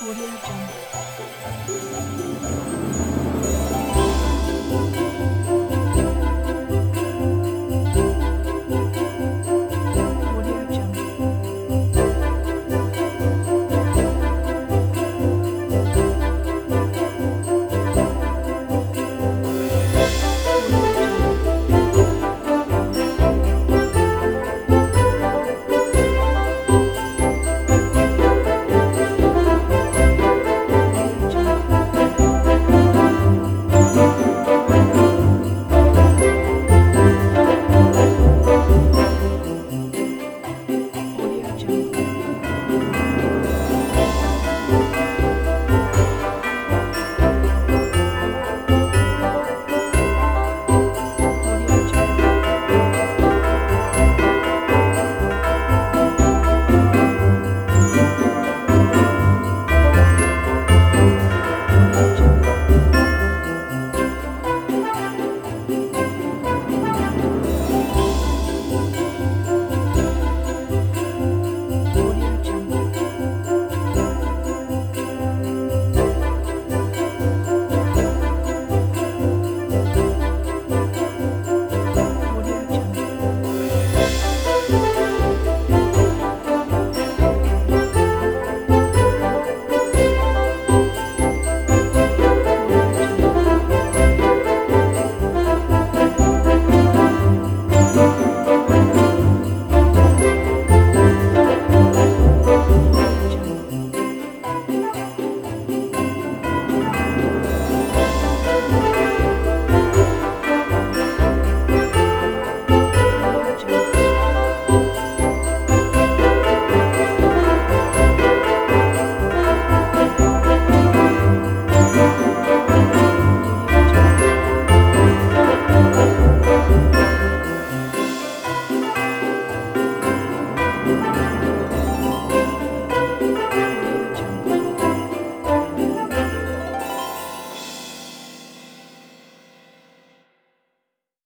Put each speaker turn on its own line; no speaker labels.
Audio Jungle.